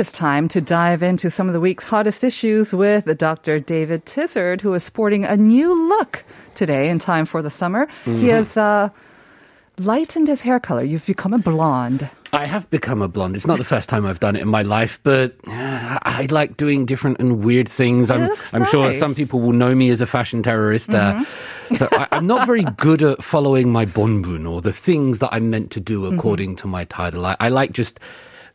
Is time to dive into some of the week's hottest issues with Dr. David Tizard, who is sporting a new look today in time for the summer. He has uh, lightened his hair color. You've become a blonde. I have become a blonde. It's not the first time I've done it in my life, but uh, I like doing different and weird things. I'm, I'm sure nice. Mm-hmm. some people will know me as a fashion terrorist. Uh, so I, I'm not very good at following my bonbon or the things that I'm meant to do Mm-hmm. according to my title. I, I like just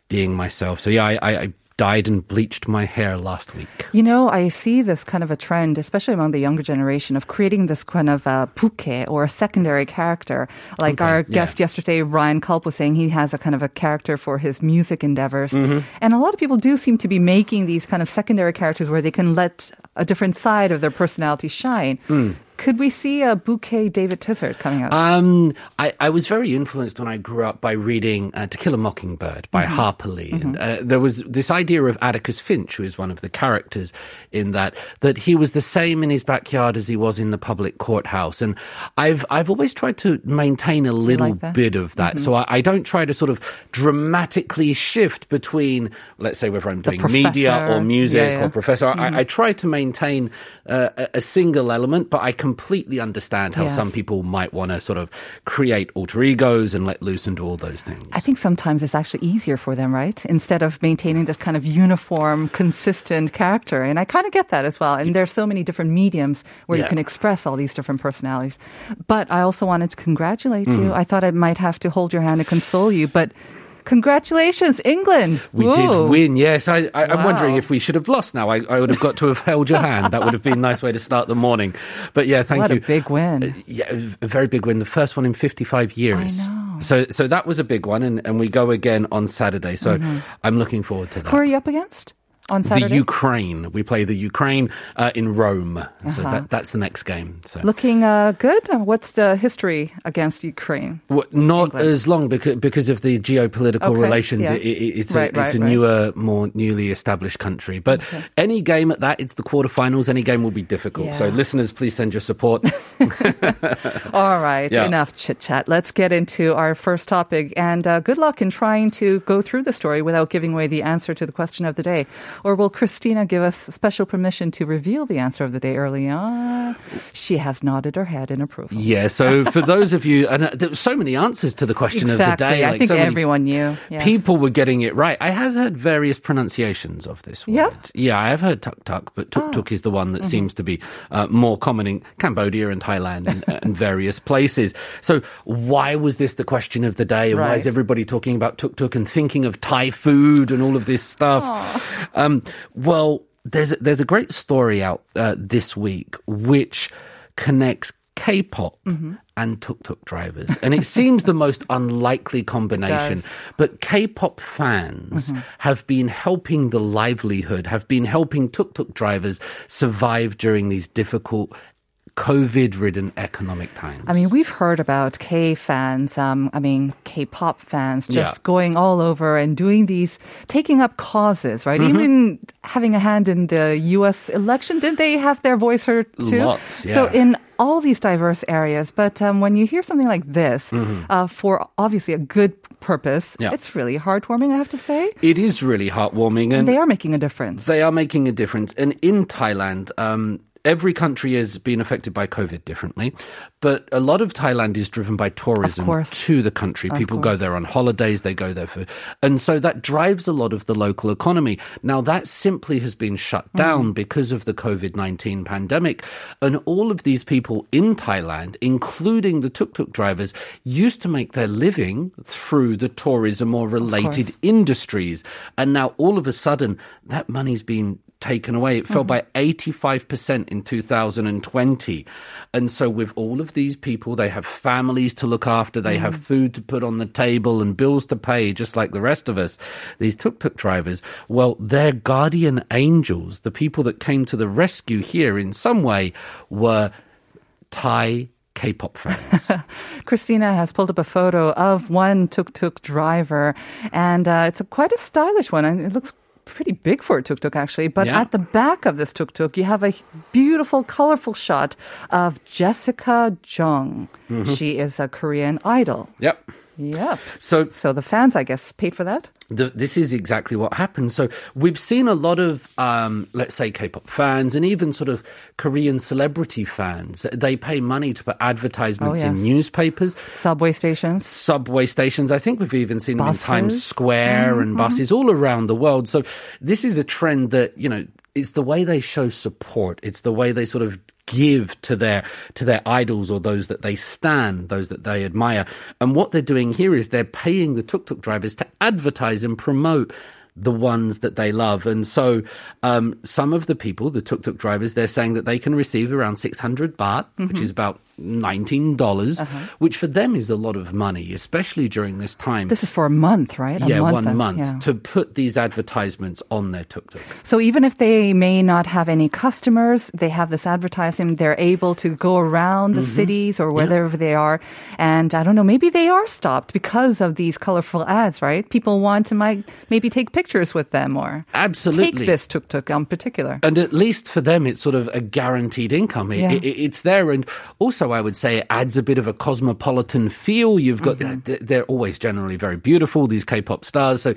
being myself. So yeah, I, I, I dyed and bleached my hair last week. You know, I see this kind of a trend, especially among the younger generation, of creating this kind of a bukae or a secondary character. Like Okay, our yeah. guest yesterday, Ryan Culp, was saying he has a kind of a character for his music endeavors. Mm-hmm. And a lot of people do seem to be making these kind of secondary characters where they can let a different side of their personality shine. Mm. Could we see a bukae David Tizard coming up? Um, I, I was very influenced when I grew up by reading uh, To Kill a Mockingbird by Mm-hmm. Harper Lee. And, uh, there was this idea of Atticus Finch, who is one of the characters in that, that he was the same in his backyard as he was in the public courthouse. And I've, I've always tried to maintain a little like? Mm-hmm. bit of that. So I, I don't try to sort of dramatically shift between, let's say, whether I'm doing media or music Yeah, yeah. or professor. I, I try to maintain uh, a, a single element, but I completely understand how Yes. some people might want to sort of create alter egos and let loose and do all those things. I think sometimes it's actually easier for them, right? Instead of maintaining this kind of uniform, consistent character. And I kind of get that as well. And there's so many different mediums where you can express all these different personalities. But I also wanted to congratulate you. Mm. I thought I might have to hold your hand and console you, but congratulations, England. we Woo. did win, yes. I, I, I'm wondering if we should have lost now. I, I would have got to have held your hand. That would have been a nice way to start the morning. But yeah, thank What you. a big win. Uh, yeah, a very big win. The first one in 55 years. know. So, so that was a big one, and, and we go again on Saturday. So mm-hmm. I'm looking forward to that. Who are you up against on Saturday? The Ukraine. We play the Ukraine uh, in Rome. So Uh-huh. that, that's the next game. So Looking uh, good? What's the history against Ukraine? Well, not England. as long because because of the geopolitical Okay, relations. yeah. It, it, it's Right, a it's right, a right. newer, more newly established country. But any game at that, it's the quarterfinals. Any game will be difficult. So listeners, please send your support. All right, Yeah. enough chit chat. Let's get into our first topic. And uh, good luck in trying to go through the story without giving away the answer to the question of the day. Or will Christina give us special permission to reveal the answer of the day early on? She has nodded her head in approval. yeah. So for those of you, and uh, there were so many answers to the question exactly. of the day. I like think so many everyone knew. Yes. People were getting it right. I have heard various pronunciations of this word. Yeah? Yeah, I have heard tuk tuk, but tuk tuk is the one that seems to be uh, more common in Cambodia and Thailand and, and various places. So why was this the question of the day? And why is everybody talking about tuk tuk and thinking of Thai food and all of this stuff? Um, well, there's a, there's a great story out uh, this week which connects K-pop and tuk-tuk drivers. And it seems the most unlikely combination. But K-pop fans have been helping the livelihood, have been helping tuk-tuk drivers survive during these difficult COVID-ridden economic times. I mean, we've heard about K fans, um, I mean, K pop fans just Yeah. going all over and doing these, taking up causes, right? Mm-hmm. Even having a hand in the US election. Didn't they have their voice heard too? Lots, So in all these diverse areas. But um, when you hear something like this, uh, for obviously a good purpose, Mm-hmm. Yeah. it's really heartwarming, I have to say. it is really heartwarming. And They are making a difference. They are making a difference. And in Thailand, um, every country has been affected by COVID differently, but a lot of Thailand is driven by tourism to the country. People go there on holidays, they go there for, and so that drives a lot of the local economy. Now that simply has been shut Mm. down because of the COVID-19 pandemic. And all of these people in Thailand, including the tuk-tuk drivers, used to make their living through the tourism or related industries. And now all of a sudden that money's been taken away. It fell by 85% in 2020. And so with all of these people, they have families to look after, they have food to put on the table and bills to pay, just like the rest of us. These tuk-tuk drivers, well, their guardian angels, the people that came to the rescue here in some way were Thai K-pop fans. Christina has pulled up a photo of one tuk-tuk driver, and uh, it's a, quite a stylish one. And it looks pretty big for a tuk-tuk, actually. But Yeah. at the back of this tuk-tuk, you have a beautiful, colorful shot of Jessica Jung. Mm-hmm. She is a Korean idol. yep. Yep. So So the fans, I guess, paid for that. the, this is exactly what happened. So we've seen a lot of, um, let's say, K-pop fans and even sort of Korean celebrity fans. They pay money to put advertisements Oh, in newspapers, Subway stations. subway stations. I think we've even seen them in Times. Square and buses all around the world. So this is a trend that you know. It's the way they show support. It's the way they sort of give to their to their idols or those that they stand, those that they admire. And what they're doing here is they're paying the tuk tuk drivers to advertise and promote the ones that they love. And so um, some of the people, the tuk tuk drivers, they're saying that they can receive around 600 baht, which is about $19, dollars which for them is a lot of money, especially during this time. This is for a month, right? A yeah, one of- month yeah. to put these advertisements on their tuk tuk. So even if they may not have any customers, they have this advertising, they're able to go around the Mm-hmm. cities or wherever they are. And I don't know, maybe they are stopped because of these colorful ads, right? People want to might maybe take pictures with them or Absolutely. take this tuk-tuk in particular. And at least for them, it's sort of a guaranteed income. It, Yeah. it, it's there. And also, I would say it adds a bit of a cosmopolitan feel. You've got, Mm-hmm. they're- always generally very beautiful, these K pop stars. So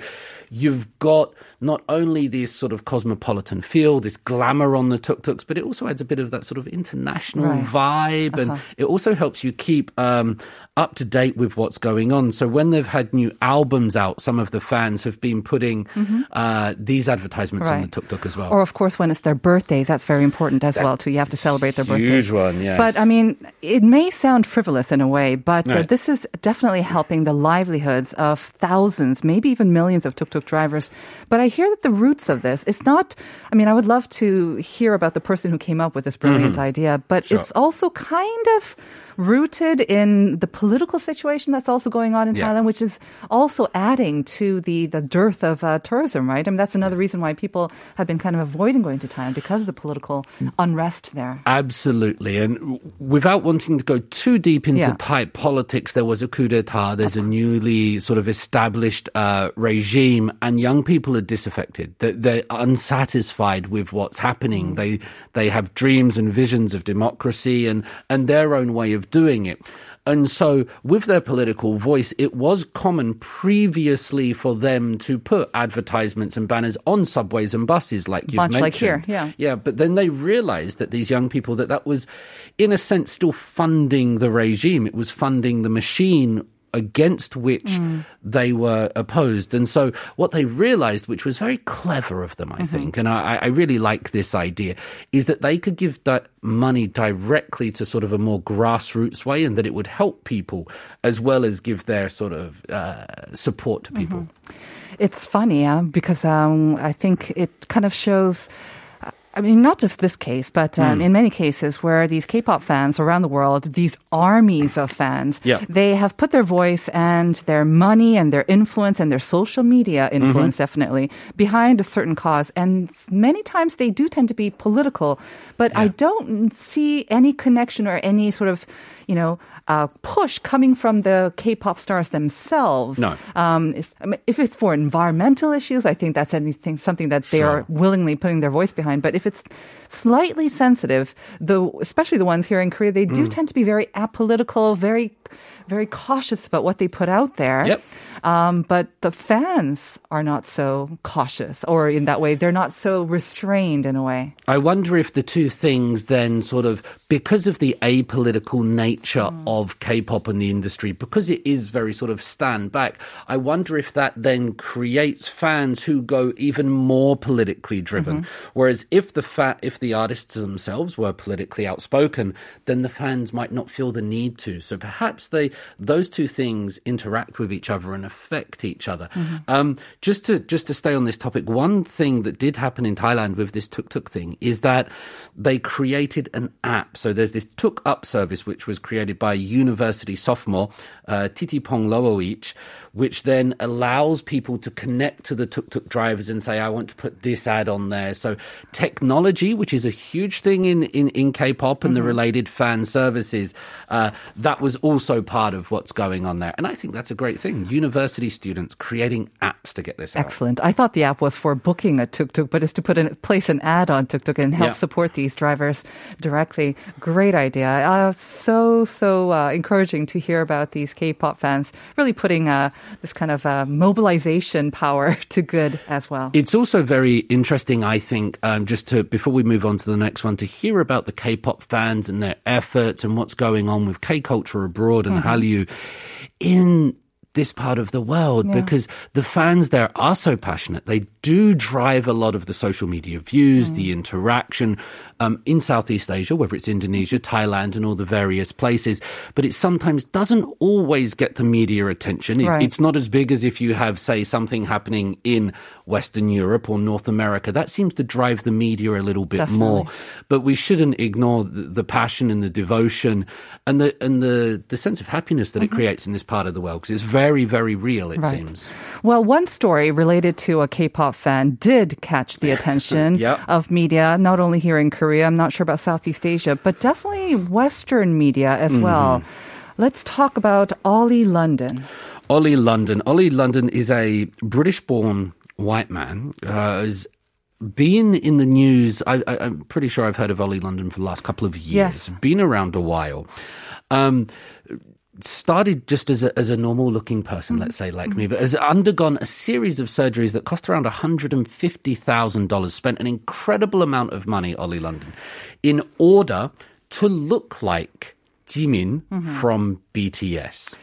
you've got not only this sort of cosmopolitan feel, this glamour on the tuk tuks, but it also adds a bit of that sort of international Right. vibe. And it also helps you keep um, up to date with what's going on. So when they've had new albums out, some of the fans have been putting uh, these advertisements on the Mm-hmm. Tuk tuk as well. Or of course when it's their birthdays, that's very important as well too. You have to celebrate their birthdays. huge one, yes. But I mean, it may sound frivolous in a way, but uh, this is definitely helping the livelihoods of thousands, maybe even millions of tuk-tuk drivers. But I hear that the roots of this, it's not, I mean, I would love to hear about the person who came up with this brilliant idea, but Mm-hmm. Sure. it's also kind of rooted in the political situation that's also going on in Yeah. Thailand, which is also adding to the, the dearth of uh, tourism, right? I mean, that's another reason why people have been kind of avoiding going to Thailand because of the political unrest there. Absolutely. And without wanting to go too deep into Yeah. Thai politics, there was a coup d'etat. There's a newly sort of established uh, regime, and young people are disaffected. They're, they're unsatisfied with what's happening. They they have dreams and visions of democracy and and their own way of doing it. And so, with their political voice, it was common previously for them to put advertisements and banners on subways and buses, like you've Much like mentioned. here, yeah. Yeah, but then they realized that these young people that that was in a sense still funding the regime. It was funding the machine against which they were opposed. And so what they realized, which was very clever of them, I think, and I, I really like this idea, is that they could give that money directly to sort of a more grassroots way and that it would help people as well as give their sort of uh, support to people. It's funny uh, because um, I think it kind of shows. I mean, not just this case, but um, in many cases where these K-pop fans around the world, these armies of fans, Yeah. they have put their voice and their money and their influence and their social media influence Mm-hmm. definitely behind a certain cause. And many times they do tend to be political, but I don't see any connection or any sort of, you know, uh, push coming from the K-pop stars themselves. No. Um, it's- I mean, if it's for environmental issues, I think that's anything something that they are willingly putting their voice behind. But if it's slightly sensitive, the especially the ones here in Korea, they do Mm. tend to be very apolitical, very very cautious about what they put out there. Yep. Um, but the fans are not so cautious, or in that way, they're not so restrained in a way. I wonder if the two things then sort of, because of the apolitical nature of K-pop and the industry, because it is very sort of stand back, I wonder if that then creates fans who go even more politically driven. Whereas if the fa- if the artists themselves were politically outspoken, then the fans might not feel the need to. So perhaps perhaps they those two things interact with each other and affect each other. Um, just to just to stay on this topic, one thing that did happen in Thailand with this tuk tuk thing is that they created an app. So there's this tuk up service which was created by a university sophomore uh, Titi Pong Looich, which then allows people to connect to the tuk tuk drivers and say, I want to put this ad on there. So technology, which is a huge thing in, in, in K-pop and the related fan services, uh, that was also part of what's going on there. And I think that's a great thing. University students creating apps to get this out. Excellent. I thought the app was for booking a tuk tuk, but it's to put in place an ad on tuk tuk and help Yeah. support these drivers directly. Great idea. Uh, so so uh, encouraging to hear about these K-pop fans really putting uh, this kind of uh, mobilization power to good as well. It's also very interesting, I think, um, just to before we move on to the next one, to hear about the K-pop fans and their efforts and what's going on with K culture abroad and Hallyu mm-hmm. in this part of the world because the fans there are so passionate. They do drive a lot of the social media views, the interaction um, in Southeast Asia, whether it's Indonesia, Thailand, and all the various places. But it sometimes doesn't always get the media attention. It, Right. It's not as big as if you have, say, something happening in Western Europe or North America. That seems to drive the media a little bit more. But we shouldn't ignore the, the passion and the devotion and the and the, the sense of happiness that it creates in this part of the world because it's very, very very real. It Right. seems. Well, one story related to a K-pop fan did catch the attention Yep. of media, not only here in Korea, I'm not sure about Southeast Asia, but definitely Western media as Mm-hmm. well. Let's talk about Ollie London. Ollie London. Ollie London is a British-born white man. Uh, been in the news. I, I, I'm pretty sure I've heard of Ollie London for the last couple of years. Yes. Been around a while. Um, started just as a, as a normal looking person, let's say like me, mm-hmm. but has undergone a series of surgeries that cost around $150,000, spent an incredible amount of money, Ollie London, in order to look like Jimin mm-hmm. from BTS.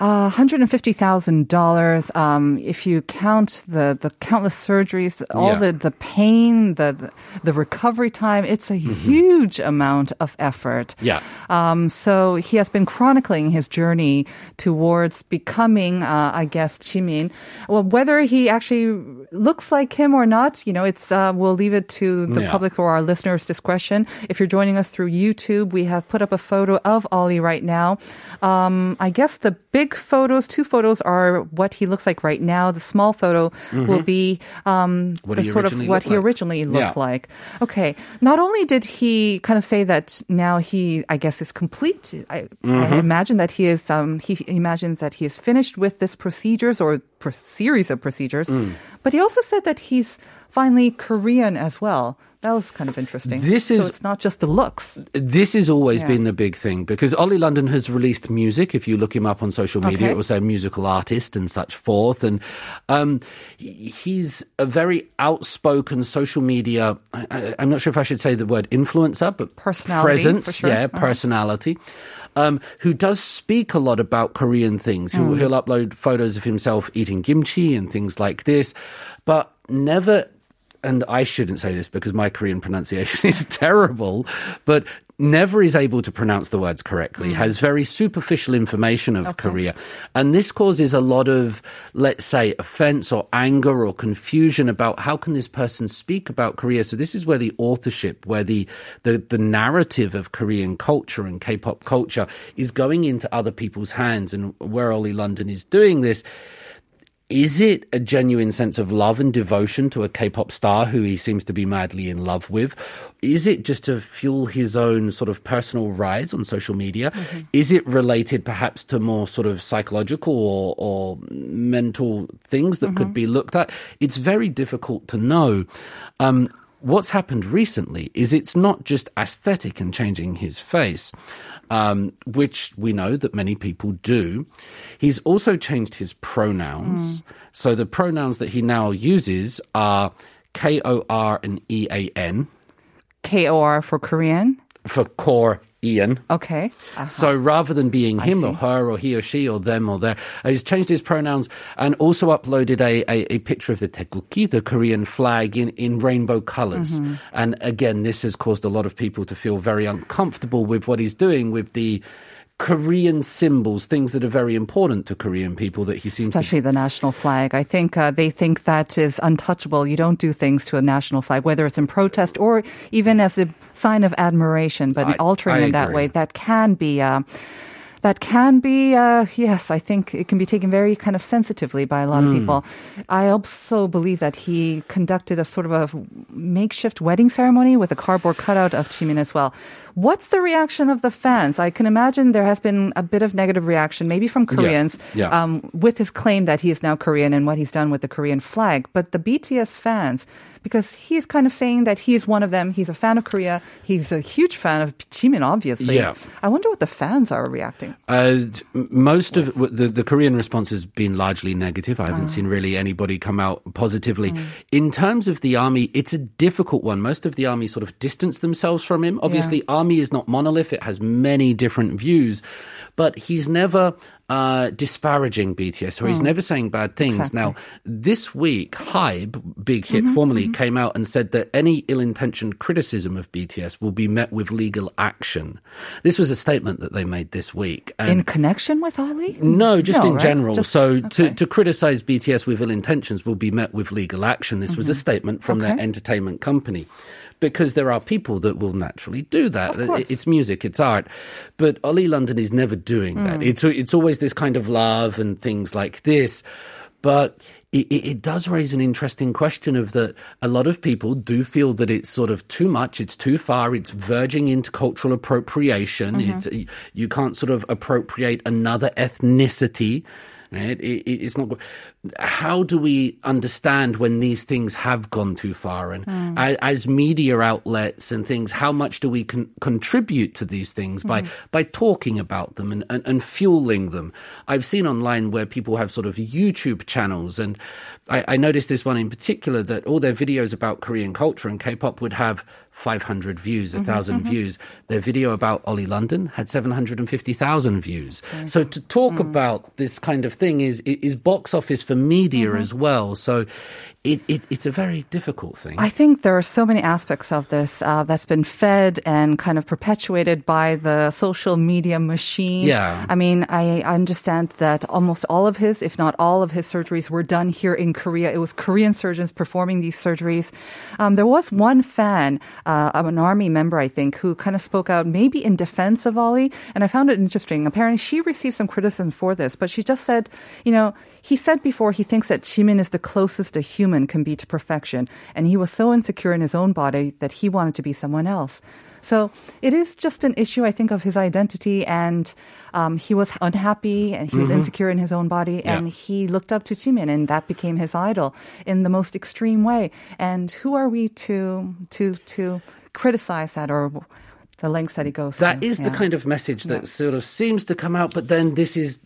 Uh, $150,000. Um, if you count the, the countless surgeries, all Yeah. the, the pain, the, the, recovery time, it's a huge amount of effort. Mm-hmm. Yeah. Um, so he has been chronicling his journey towards becoming, uh, I guess, Jimin. Well, whether he actually looks like him or not, you know, it's, uh, we'll leave it to the Yeah. public or our listeners' discretion. If you're joining us through YouTube, we have put up a photo of Ollie right now. Um, I guess the big photos, two photos, are what he looks like right now. The small photo will be um, Mm-hmm. The sort of what he like. originally looked Yeah. like. Okay. Not only did he kind of say that now he, I guess, is complete. I, Mm-hmm. I imagine that he is. Um, he imagines that he is finished with this procedures or pro- series of procedures. Mm. But he also said that he's finally Korean as well. That was kind of interesting. This so is- it's not just the looks. This has always Yeah. been the big thing because Ollie London has released music. If you look him up on social media, Okay. it will say musical artist and such forth. And um, he's a very outspoken social media. I, I'm not sure if I should say the word influencer, but Personality, presence, sure. yeah, Uh-huh. personality. Um, who does speak a lot about Korean things. Who, Mm. He'll upload photos of himself eating kimchi and things like this, but never and I shouldn't say this because my Korean pronunciation is terrible, but never is able to pronounce the words correctly, mm. has very superficial information of Korea. And this causes a lot of, let's say, offense or anger or confusion about how can this person speak about Korea. So this is where the authorship, where the, the, the narrative of Korean culture and K-pop culture is going into other people's hands. And where Ollie London is doing this, is it a genuine sense of love and devotion to a K-pop star who he seems to be madly in love with? Is it just to fuel his own sort of personal rise on social media? Is it related perhaps to more sort of psychological or, or mental things that could be looked at? It's very difficult to know. Um, what's happened recently is it's not just aesthetic and changing his face, um, which we know that many people do. He's also changed his pronouns. So the pronouns that he now uses are K O R and E A N K O R for Korean. for core Ian. Okay. Uh, So rather than being him or her or he or she or them or there, he's changed his pronouns and also uploaded a, a, a picture of the Taegukgi, the Korean flag, in, in rainbow colors. Mm-hmm. And again, this has caused a lot of people to feel very uncomfortable with what he's doing with the Korean symbols, things that are very important to Korean people that he seems to Especially the national flag. I think uh, they think that is untouchable. You don't do things to a national flag, whether it's in protest or even as a sign of admiration. But I- altering I in that way, that can be. Uh, that can be, uh, yes, I think it can be taken very kind of sensitively by a lot Hmm. of people. I also believe that he conducted a sort of a makeshift wedding ceremony with a cardboard cutout of Jimin as well. What's the reaction of the fans? I can imagine there has been a bit of negative reaction, maybe from Koreans, yeah. Um, with his claim that he is now Korean and what he's done with the Korean flag. But the BTS fans, because he's kind of saying that he is one of them, he's a fan of Korea, he's a huge fan of Jimin, obviously. Yeah. I wonder what the fans are reacting. Uh, most of the, the Korean response has been largely negative. I haven't seen really anybody come out positively. In terms of the army, it's a difficult one. Most of the army sort of distance themselves from him. Obviously, army is not monolith; it has many different views, but he's never. Uh, disparaging BTS, or he's never saying bad things. Exactly. Now, this week, Hybe, big hit formerly, came out and said that any ill-intentioned criticism of BTS will be met with legal action. This was a statement that they made this week. In connection with Ollie? no, just No, in right? general. Just- so okay. to, to criticize BTS with ill intentions will be met with legal action. This was a statement from their Mm-hmm. Entertainment company. Because there are people that will naturally do that. It's music, it's art. But Ollie London is never doing Mm. that. It's, it's always this kind of love and things like this. But it, it, does raise an interesting question of that a lot of people do feel that it's sort of too much, it's too far, it's verging into cultural appropriation. Mm-hmm. You can't sort of appropriate another ethnicity. Right? It, it, it's not. How do we understand when these things have gone too far? And hmm. a- as media outlets and things, how much do we con- contribute to these things by hmm. by talking about them and, and, and fueling them? I've seen online where people have sort of YouTube channels, and I, I noticed this one in particular that all their videos about Korean culture and K-pop would have 500 views, mm-hmm, 1,000 mm-hmm. views. Their video about Ollie London had 750,000 views. So to talk hmm. about this kind of thing is is box office for media mm-hmm. as well. So it, it it's a very difficult thing. I think there are so many aspects of this uh, that's been fed and kind of perpetuated by the social media machine. Yeah. I mean, I understand that almost all of his, if not all of his surgeries were done here in Korea. It was Korean surgeons performing these surgeries. Um, there was one fan, uh, an army member, I think, who kind of spoke out maybe in defense of Ollie. And I found it interesting. Apparently, she received some criticism for this, but she just said, you know, he said before he thinks that Jimin is the closest to human can be to perfection. And he was so insecure in his own body that he wanted to be someone else. So it is just an issue, I think, of his identity. And um, he was unhappy and he was insecure in his own body. Yeah. And he looked up to Jimin and that became his idol in the most extreme way. And who are we to, to, to criticize that or the lengths that he goes to? That is the kind of message that sort of seems to come out, but then this is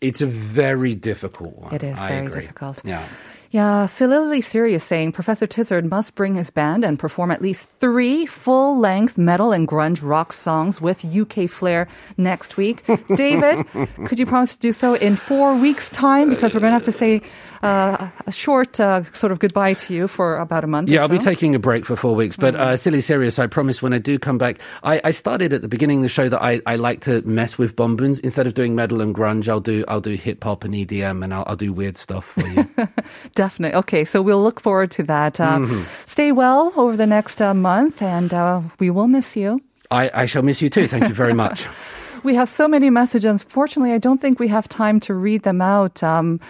it's a very difficult one. Mm. It is I very agree. difficult. Yeah. Yeah, Silly Serious saying Professor Tizard must bring his band and perform at least three full length metal and grunge rock songs with UK flair next week. David, could you promise to do so in four weeks' time? Because we're going to have to say uh, a short uh, sort of goodbye to you for about a month. Yeah, I'll be taking a break for four weeks. But uh, silly serious, I promise when I do come back, I, I started at the beginning of the show that I, I like to mess with bonbons. Instead of doing metal and grunge, I'll do I'll do hip hop and EDM, and I'll, I'll do weird stuff for you. Definitely. Okay, so we'll look forward to that. Uh, Mm-hmm. Stay well over the next uh, month, and uh, we will miss you. I, I shall miss you too. Thank you very much. We have so many messages. Unfortunately, I don't think we have time to read them out. Um,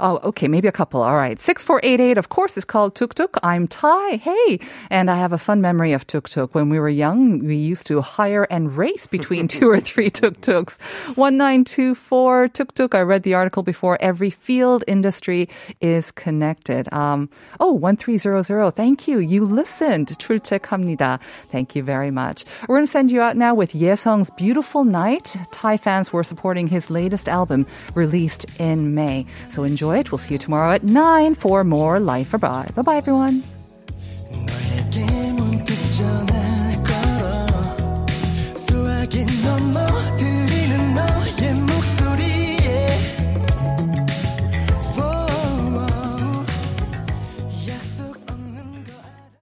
Oh, okay, maybe a couple. All right. 6488, of course, is called Tuk Tuk. I'm Thai. Hey. And I have a fun memory of Tuk Tuk. When we were young, we used to hire and race between two or three Tuk Tuks. 1924, Tuk Tuk. I read the article before. Every field industry is connected. Um, oh, 1300. Thank you. You listened. 출첵합니다. Thank you very much. We're going to send you out now with Yesung's Beautiful Night. Thai fans were supporting his latest album released in May. So enjoy We'll see you tomorrow at 9 for more Life Abroad. Bye bye, everyone.